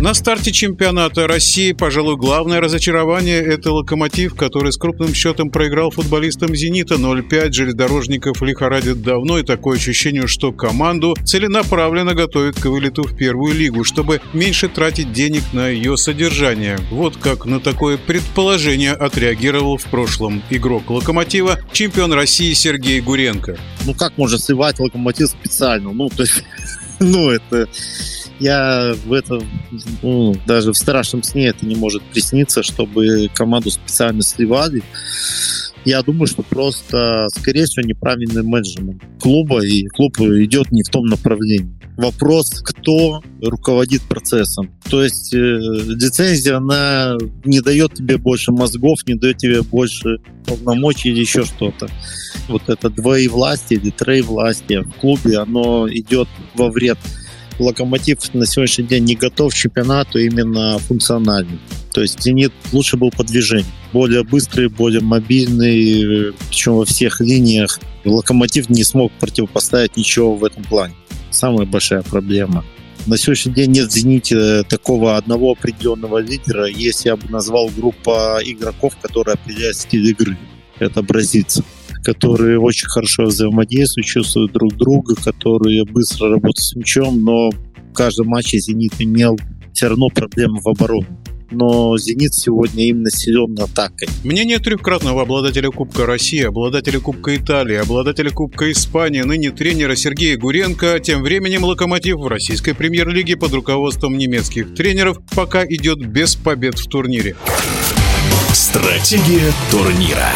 На старте чемпионата России, пожалуй, главное разочарование – это «Локомотив», который с крупным счетом проиграл футболистам «Зенита» 0-5. Железнодорожников лихорадит давно, и такое ощущение, что команду целенаправленно готовят к вылету в первую лигу, чтобы меньше тратить денег на ее содержание. Вот как на такое предположение отреагировал в прошлом игрок «Локомотива» чемпион России Сергей Гуренко. Ну как можно сливать «Локомотив» специально? Ну, то есть, ну это я в этом, ну, даже в страшном сне это не может присниться, чтобы команду специально сливали. Я думаю, что просто, скорее всего, неправильный менеджмент клуба, и клуб идет не в том направлении. Вопрос, кто руководит процессом. То есть э, лицензия, она не дает тебе больше мозгов, не дает тебе больше полномочий или еще что-то. Вот это двоевластие или троевластие в клубе, оно идет во вред Локомотив на сегодняшний день не готов к чемпионату именно функционально. То есть «Зенит» лучше был по движению. Более быстрый, более мобильный, причем во всех линиях. «Локомотив» не смог противопоставить ничего в этом плане. Самая большая проблема. На сегодняшний день нет в «Зените» такого одного определенного лидера. Есть, я бы назвал, группа игроков, которые определяют стиль игры. Это бразильцы которые очень хорошо взаимодействуют, чувствуют друг друга, которые быстро работают с мячом, но в каждом матче «Зенит» имел все равно проблемы в обороне но «Зенит» сегодня именно силен атакой. Мнение трехкратного обладателя Кубка России, обладателя Кубка Италии, обладателя Кубка Испании, ныне тренера Сергея Гуренко, тем временем «Локомотив» в российской премьер-лиге под руководством немецких тренеров пока идет без побед в турнире. Стратегия турнира.